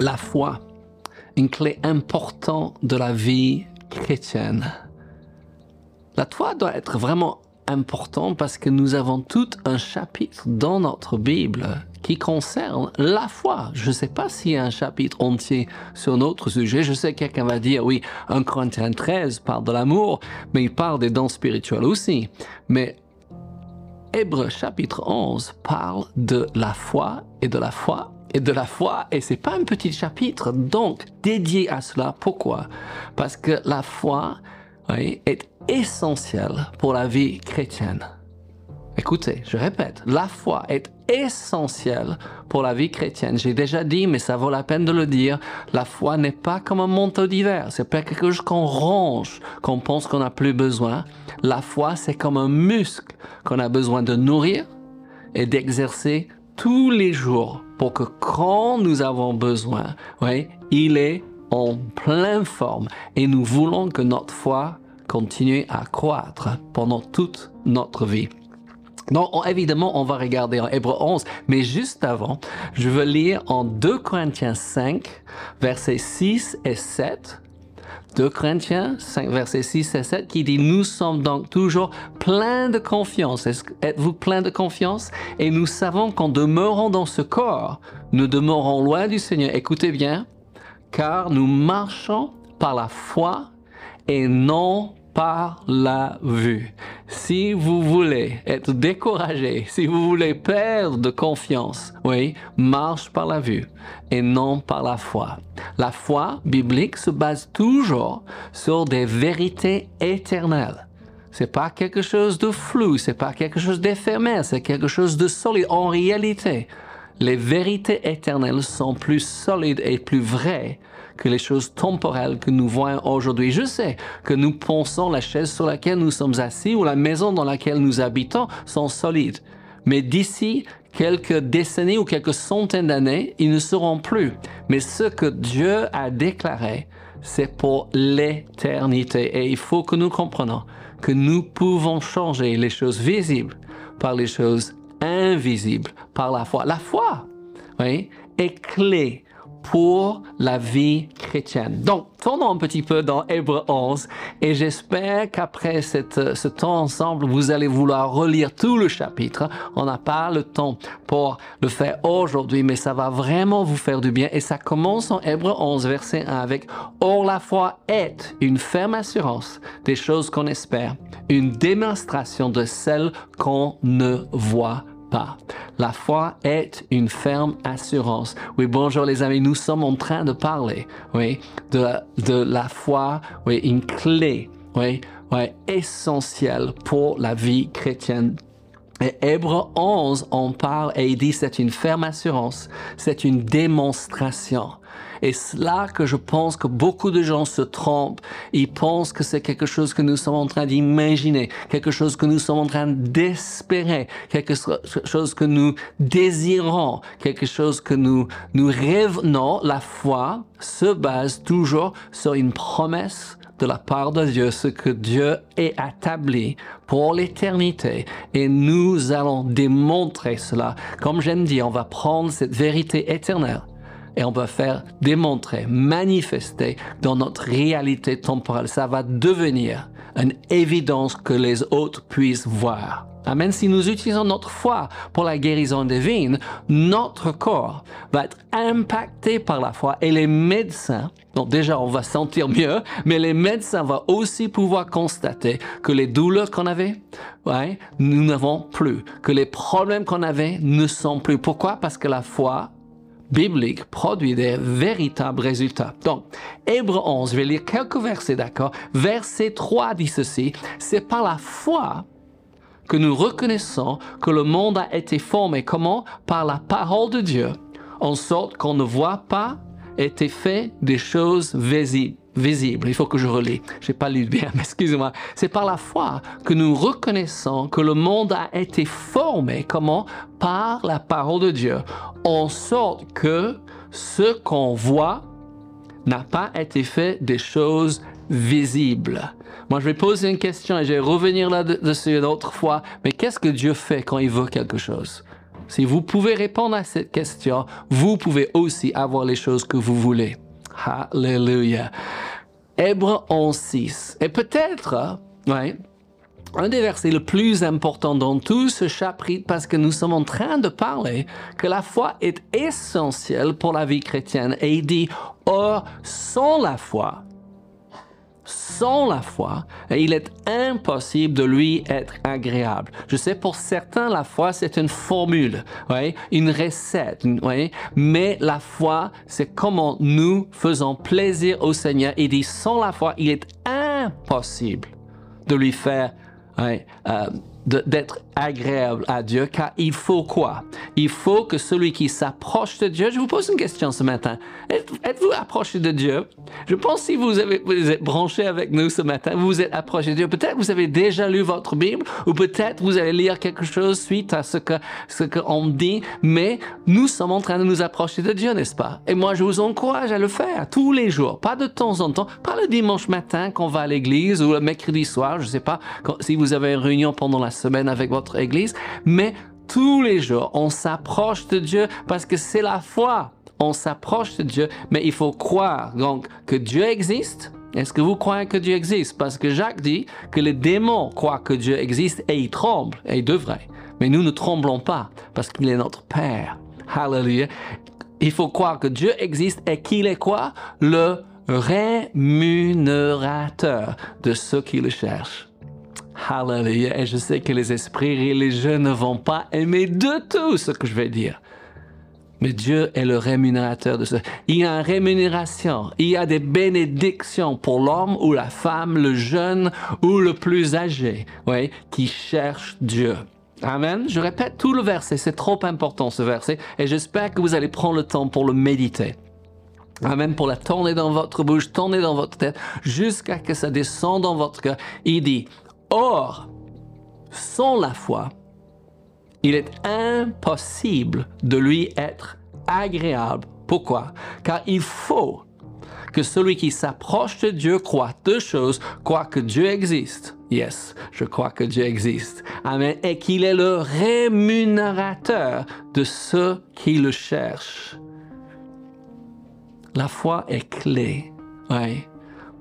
la foi, une clé importante de la vie chrétienne. La foi doit être vraiment importante parce que nous avons tout un chapitre dans notre Bible qui concerne la foi. Je ne sais pas s'il y a un chapitre entier sur notre sujet. Je sais que quelqu'un va dire, oui, 1 Corinthiens 13 parle de l'amour, mais il parle des dons spirituels aussi. Mais Hébreu chapitre 11 parle de la foi et de la foi et de la foi et c'est pas un petit chapitre donc dédié à cela. Pourquoi? Parce que la foi est essentielle pour la vie chrétienne. Écoutez, je répète, la foi est essentielle pour la vie chrétienne. J'ai déjà dit, mais ça vaut la peine de le dire, la foi n'est pas comme un manteau d'hiver. C'est pas quelque chose qu'on range, qu'on pense qu'on n'a plus besoin. La foi, c'est comme un muscle qu'on a besoin de nourrir et d'exercer tous les jours pour que quand nous avons besoin, il est en pleine forme et nous voulons que notre foi continue à croître pendant toute notre vie. Donc, évidemment, on va regarder en Hébreu 11, mais juste avant, je veux lire en 2 Corinthiens 5, versets 6 et 7. 2 Corinthiens 5, versets 6 et 7, qui dit, nous sommes donc toujours pleins de confiance. Êtes-vous plein de confiance? Et nous savons qu'en demeurant dans ce corps, nous demeurons loin du Seigneur. Écoutez bien, car nous marchons par la foi et non par la vue. Si vous voulez être découragé, si vous voulez perdre de confiance, oui, marche par la vue et non par la foi. La foi biblique se base toujours sur des vérités éternelles. C'est pas quelque chose de flou, c'est pas quelque chose d'éphémère, c'est quelque chose de solide. En réalité, les vérités éternelles sont plus solides et plus vraies que les choses temporelles que nous voyons aujourd'hui. Je sais que nous pensons la chaise sur laquelle nous sommes assis ou la maison dans laquelle nous habitons sont solides. Mais d'ici quelques décennies ou quelques centaines d'années, ils ne seront plus. Mais ce que Dieu a déclaré, c'est pour l'éternité. Et il faut que nous comprenions que nous pouvons changer les choses visibles par les choses invisibles, par la foi. La foi, oui, est clé pour la vie chrétienne. Donc, tournons un petit peu dans Hébreu 11 et j'espère qu'après ce temps ensemble, vous allez vouloir relire tout le chapitre. On n'a pas le temps pour le faire aujourd'hui, mais ça va vraiment vous faire du bien et ça commence en Hébreu 11, verset 1 avec Or la foi est une ferme assurance des choses qu'on espère, une démonstration de celles qu'on ne voit La foi est une ferme assurance. Oui, bonjour les amis, nous sommes en train de parler, oui, de, de la foi, oui, une clé, oui, oui, essentielle pour la vie chrétienne. Et Hébreu 11, on parle et il dit c'est une ferme assurance, c'est une démonstration. Et c'est là que je pense que beaucoup de gens se trompent. Ils pensent que c'est quelque chose que nous sommes en train d'imaginer, quelque chose que nous sommes en train d'espérer, quelque chose que nous désirons, quelque chose que nous, nous rêvons. Non, la foi se base toujours sur une promesse de la part de Dieu, ce que Dieu a établi pour l'éternité. Et nous allons démontrer cela. Comme j'aime dire, on va prendre cette vérité éternelle et on va faire démontrer, manifester dans notre réalité temporelle. Ça va devenir une évidence que les autres puissent voir. Amen. Si nous utilisons notre foi pour la guérison divine, notre corps va être impacté par la foi et les médecins, donc déjà on va sentir mieux, mais les médecins vont aussi pouvoir constater que les douleurs qu'on avait, ouais, nous n'avons plus, que les problèmes qu'on avait ne sont plus. Pourquoi? Parce que la foi biblique produit des véritables résultats. Donc, Hébreu 11, je vais lire quelques versets, d'accord? Verset 3 dit ceci, c'est par la foi que nous reconnaissons que le monde a été formé. Comment? Par la parole de Dieu, en sorte qu'on ne voit pas été fait des choses visibles visible. Il faut que je relis. J'ai pas lu bien, mais excusez-moi. C'est par la foi que nous reconnaissons que le monde a été formé. Comment? Par la parole de Dieu. En sorte que ce qu'on voit n'a pas été fait des choses visibles. Moi, je vais poser une question et je vais revenir là-dessus une autre fois. Mais qu'est-ce que Dieu fait quand il veut quelque chose? Si vous pouvez répondre à cette question, vous pouvez aussi avoir les choses que vous voulez. Hallelujah. Hébreu 11.6. Et peut-être, ouais, un des versets le plus importants dans tout ce chapitre parce que nous sommes en train de parler que la foi est essentielle pour la vie chrétienne. Et il dit, or, sans la foi, sans la foi, il est impossible de lui être agréable. Je sais pour certains, la foi, c'est une formule, une recette, mais la foi, c'est comment nous faisons plaisir au Seigneur. Il dit, sans la foi, il est impossible de lui faire ouais, euh, d'être agréable à Dieu, car il faut quoi? Il faut que celui qui s'approche de Dieu, je vous pose une question ce matin, êtes-vous approché de Dieu? Je pense si vous, vous êtes branché avec nous ce matin, vous êtes approché de Dieu, peut-être vous avez déjà lu votre Bible, ou peut-être vous allez lire quelque chose suite à ce que ce qu'on dit, mais nous sommes en train de nous approcher de Dieu, n'est-ce pas? Et moi, je vous encourage à le faire tous les jours, pas de temps en temps, pas le dimanche matin qu'on va à l'église, ou le mercredi soir, je sais pas, si vous avez une réunion pendant la semaine avec votre église, mais tous les jours, on s'approche de Dieu parce que c'est la foi. On s'approche de Dieu, mais il faut croire donc que Dieu existe. Est-ce que vous croyez que Dieu existe? Parce que Jacques dit que les démons croient que Dieu existe et ils tremblent, et ils devraient. Mais nous ne tremblons pas parce qu'il est notre Père. Hallelujah. Il faut croire que Dieu existe et qu'il est quoi? Le rémunérateur de ceux qui le cherchent. Hallelujah. Et je sais que les esprits religieux ne vont pas aimer de tout ce que je vais dire. Mais Dieu est le rémunérateur de ça. Il y a une rémunération. Il y a des bénédictions pour l'homme ou la femme, le jeune ou le plus âgé, oui, qui cherche Dieu. Amen. Je répète tout le verset. C'est trop important ce verset. Et j'espère que vous allez prendre le temps pour le méditer. Amen. Pour la tourner dans votre bouche, tourner dans votre tête, jusqu'à que ça descende dans votre cœur. Il dit, Or, sans la foi, il est impossible de lui être agréable. Pourquoi? Car il faut que celui qui s'approche de Dieu croit deux choses, croit que Dieu existe. Yes, je crois que Dieu existe. Amen. Et qu'il est le rémunérateur de ceux qui le cherchent. La foi est clé ouais,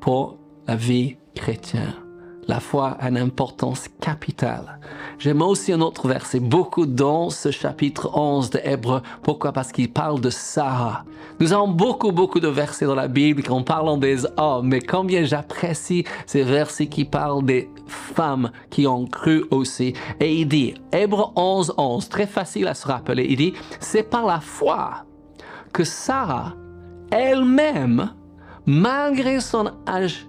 pour la vie chrétienne la foi a une importance capitale. J'aime aussi un autre verset, beaucoup dans ce chapitre 11 de Hébreu. Pourquoi? Parce qu'il parle de Sarah. Nous avons beaucoup, beaucoup de versets dans la Bible qui parlent des hommes, mais combien j'apprécie ces versets qui parlent des femmes qui ont cru aussi. Et il dit, Hébreu 11, 11, très facile à se rappeler, il dit, c'est par la foi que Sarah elle-même, malgré son âge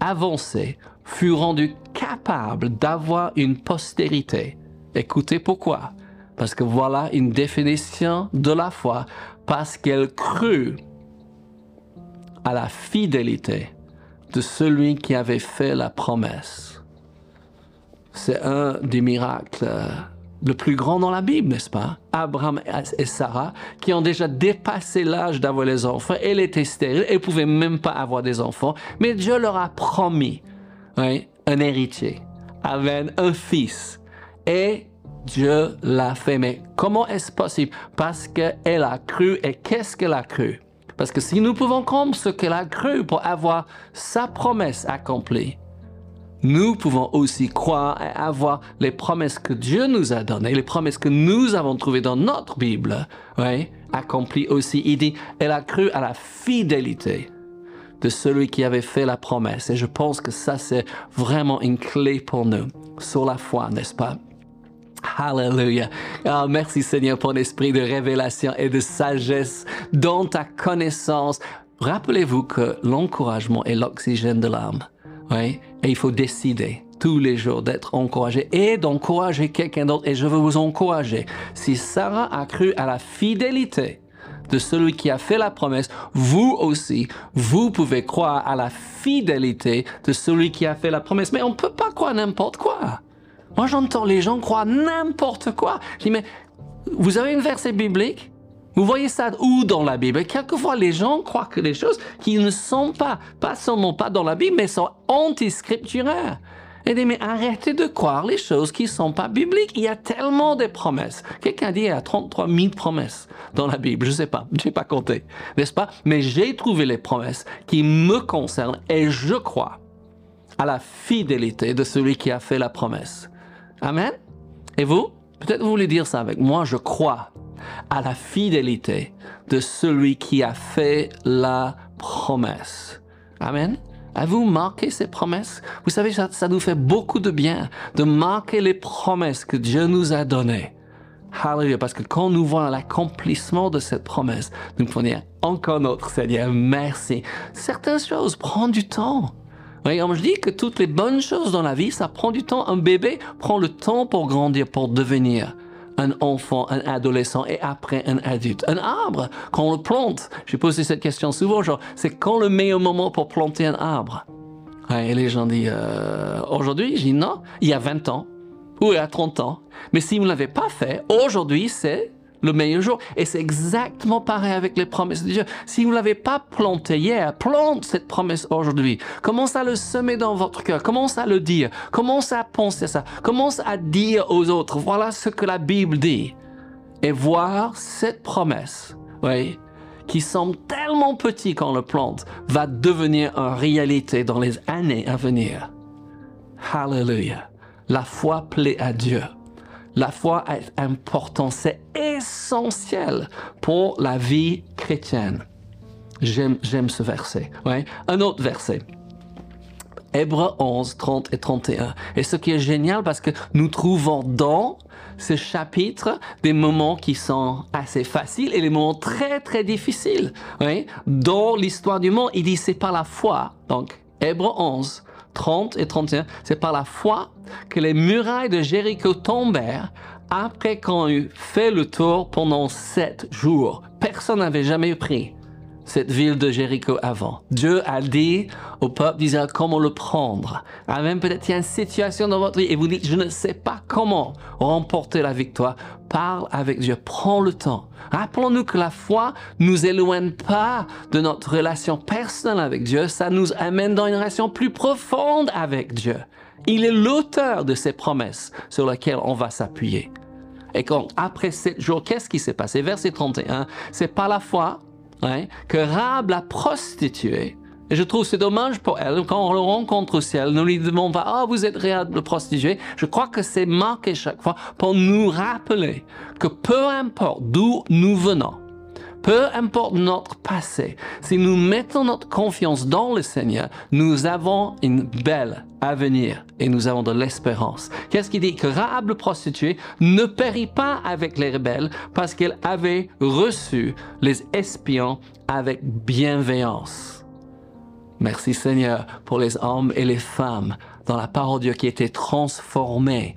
avancé, fut rendu capable d'avoir une postérité. Écoutez pourquoi. Parce que voilà une définition de la foi. Parce qu'elle crut à la fidélité de celui qui avait fait la promesse. C'est un des miracles euh, le plus grand dans la Bible, n'est-ce pas? Abraham et Sarah, qui ont déjà dépassé l'âge d'avoir les enfants, elle était stérile, elle pouvait même pas avoir des enfants, mais Dieu leur a promis un héritier, avec un fils. Et Dieu l'a fait. Mais comment est-ce possible? Parce qu'elle a cru. Et qu'est-ce qu'elle a cru? Parce que si nous pouvons comprendre ce qu'elle a cru pour avoir sa promesse accomplie, nous pouvons aussi croire et avoir les promesses que Dieu nous a données, les promesses que nous avons trouvées dans notre Bible, accomplies aussi. Il dit, elle a cru à la fidélité de celui qui avait fait la promesse. Et je pense que ça, c'est vraiment une clé pour nous sur la foi, n'est-ce pas? Hallelujah. Oh, merci Seigneur pour l'esprit de révélation et de sagesse dans ta connaissance. Rappelez-vous que l'encouragement est l'oxygène de l'âme. Oui? Et il faut décider tous les jours d'être encouragé et d'encourager quelqu'un d'autre. Et je veux vous encourager. Si Sarah a cru à la fidélité, de celui qui a fait la promesse, vous aussi, vous pouvez croire à la fidélité de celui qui a fait la promesse. Mais on ne peut pas croire n'importe quoi. Moi, j'entends les gens croire n'importe quoi. Je dis, mais vous avez une verset biblique? Vous voyez ça où dans la Bible? Quelquefois, les gens croient que les choses qui ne sont pas, pas seulement pas dans la Bible, mais sont anti-scripturaires. Et dit, mais arrêtez de croire les choses qui ne sont pas bibliques. Il y a tellement de promesses. Quelqu'un dit, il y a 33 000 promesses dans la Bible. Je ne sais pas, je n'ai pas compté, n'est-ce pas? Mais j'ai trouvé les promesses qui me concernent et je crois à la fidélité de celui qui a fait la promesse. Amen? Et vous? Peut-être vous voulez dire ça avec moi. Je crois à la fidélité de celui qui a fait la promesse. Amen? Avez-vous marqué ces promesses Vous savez, ça, ça, nous fait beaucoup de bien de marquer les promesses que Dieu nous a données. Hallelujah, parce que quand nous voyons l'accomplissement de cette promesse, nous pouvons dire encore notre Seigneur, merci. Certaines choses prennent du temps. Oui, je dis que toutes les bonnes choses dans la vie, ça prend du temps. Un bébé prend le temps pour grandir, pour devenir un enfant, un adolescent et après un adulte. Un arbre, quand on le plante, j'ai posé cette question souvent, genre, c'est quand le meilleur moment pour planter un arbre? Et les gens disent, euh, aujourd'hui, je dis non, il y a 20 ans, ou il y a 30 ans. Mais si vous ne l'avez pas fait, aujourd'hui, c'est le meilleur jour. Et c'est exactement pareil avec les promesses de Dieu. Si vous ne l'avez pas planté hier, plante cette promesse aujourd'hui. Commence à le semer dans votre cœur. Commence à le dire. Commence à penser ça. Commence à dire aux autres, voilà ce que la Bible dit. Et voir cette promesse, oui, qui semble tellement petit quand on le plante, va devenir une réalité dans les années à venir. Hallelujah. La foi plaît à Dieu. La foi est importante, c'est essentiel pour la vie chrétienne. J'aime, j'aime ce verset. Un autre verset. Hébreux 11, 30 et 31. Et ce qui est génial parce que nous trouvons dans ce chapitre des moments qui sont assez faciles et des moments très très difficiles. Dans l'histoire du monde, il dit c'est par la foi. Donc, Hébreux 11, 30 et 31, c'est par la foi que les murailles de Jéricho tombèrent après qu'on eut fait le tour pendant sept jours. Personne n'avait jamais pris cette ville de Jéricho avant. Dieu a dit au peuple d'Israël comment le prendre. Amen. Peut-être il y a une situation dans votre vie et vous dites, je ne sais pas comment remporter la victoire. Parle avec Dieu. Prends le temps. Rappelons-nous que la foi nous éloigne pas de notre relation personnelle avec Dieu. Ça nous amène dans une relation plus profonde avec Dieu. Il est l'auteur de ces promesses sur lesquelles on va s'appuyer. Et quand, après sept jours, qu'est-ce qui s'est passé? Verset 31, c'est par la foi hein, que Rab la prostituée, et je trouve c'est dommage pour elle, quand on le rencontre au ciel, nous lui demandons pas, ah, vous êtes Rab le prostituée. Je crois que c'est marqué chaque fois pour nous rappeler que peu importe d'où nous venons, peu importe notre passé, si nous mettons notre confiance dans le Seigneur, nous avons une belle avenir et nous avons de l'espérance. Qu'est-ce qui dit? Que Rahab le prostituée ne périt pas avec les rebelles parce qu'elle avait reçu les espions avec bienveillance. Merci Seigneur pour les hommes et les femmes dans la parole de Dieu qui étaient transformés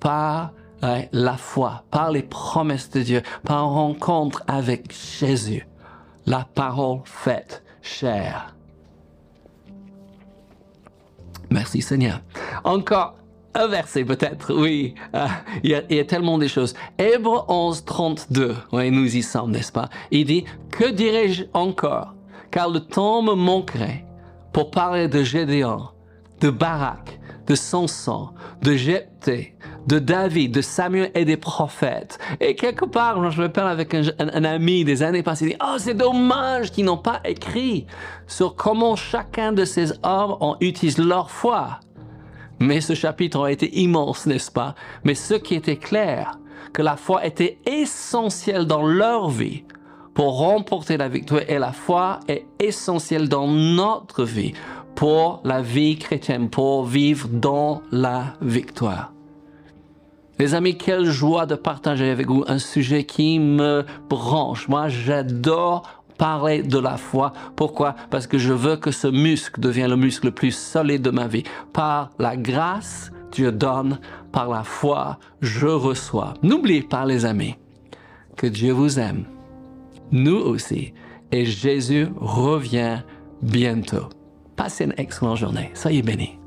par la foi, par les promesses de Dieu, par rencontre avec Jésus, la parole faite chair. Merci Seigneur. Encore un verset peut-être, oui. Euh, il, y a, tellement de choses. Hébreu 11, 32, oui, nous y sommes, n'est-ce pas? Il dit, que dirais-je encore? Car le temps me manquerait pour parler de Gédéon, de Barak, de Samson, de Jephthé, de David, de Samuel et des prophètes. Et quelque part, je me parle avec un, ami des années passées, il dit, oh, c'est dommage qu'ils n'ont pas écrit sur comment chacun de ces hommes ont utilisé leur foi. Mais ce chapitre a été immense, n'est-ce pas? Mais ce qui était clair, que la foi était essentielle dans leur vie pour remporter la victoire et la foi est essentielle dans notre vie pour la vie chrétienne, pour vivre dans la victoire. Les amis, quelle joie de partager avec vous un sujet qui me branche. Moi, j'adore parler de la foi. Pourquoi? Parce que je veux que ce muscle devienne le muscle le plus solide de ma vie. Par la grâce, Dieu donne, par la foi, je reçois. N'oubliez pas, les amis, que Dieu vous aime. Nous aussi. Et Jésus revient bientôt. Passez une excellente journée. Soyez bénis.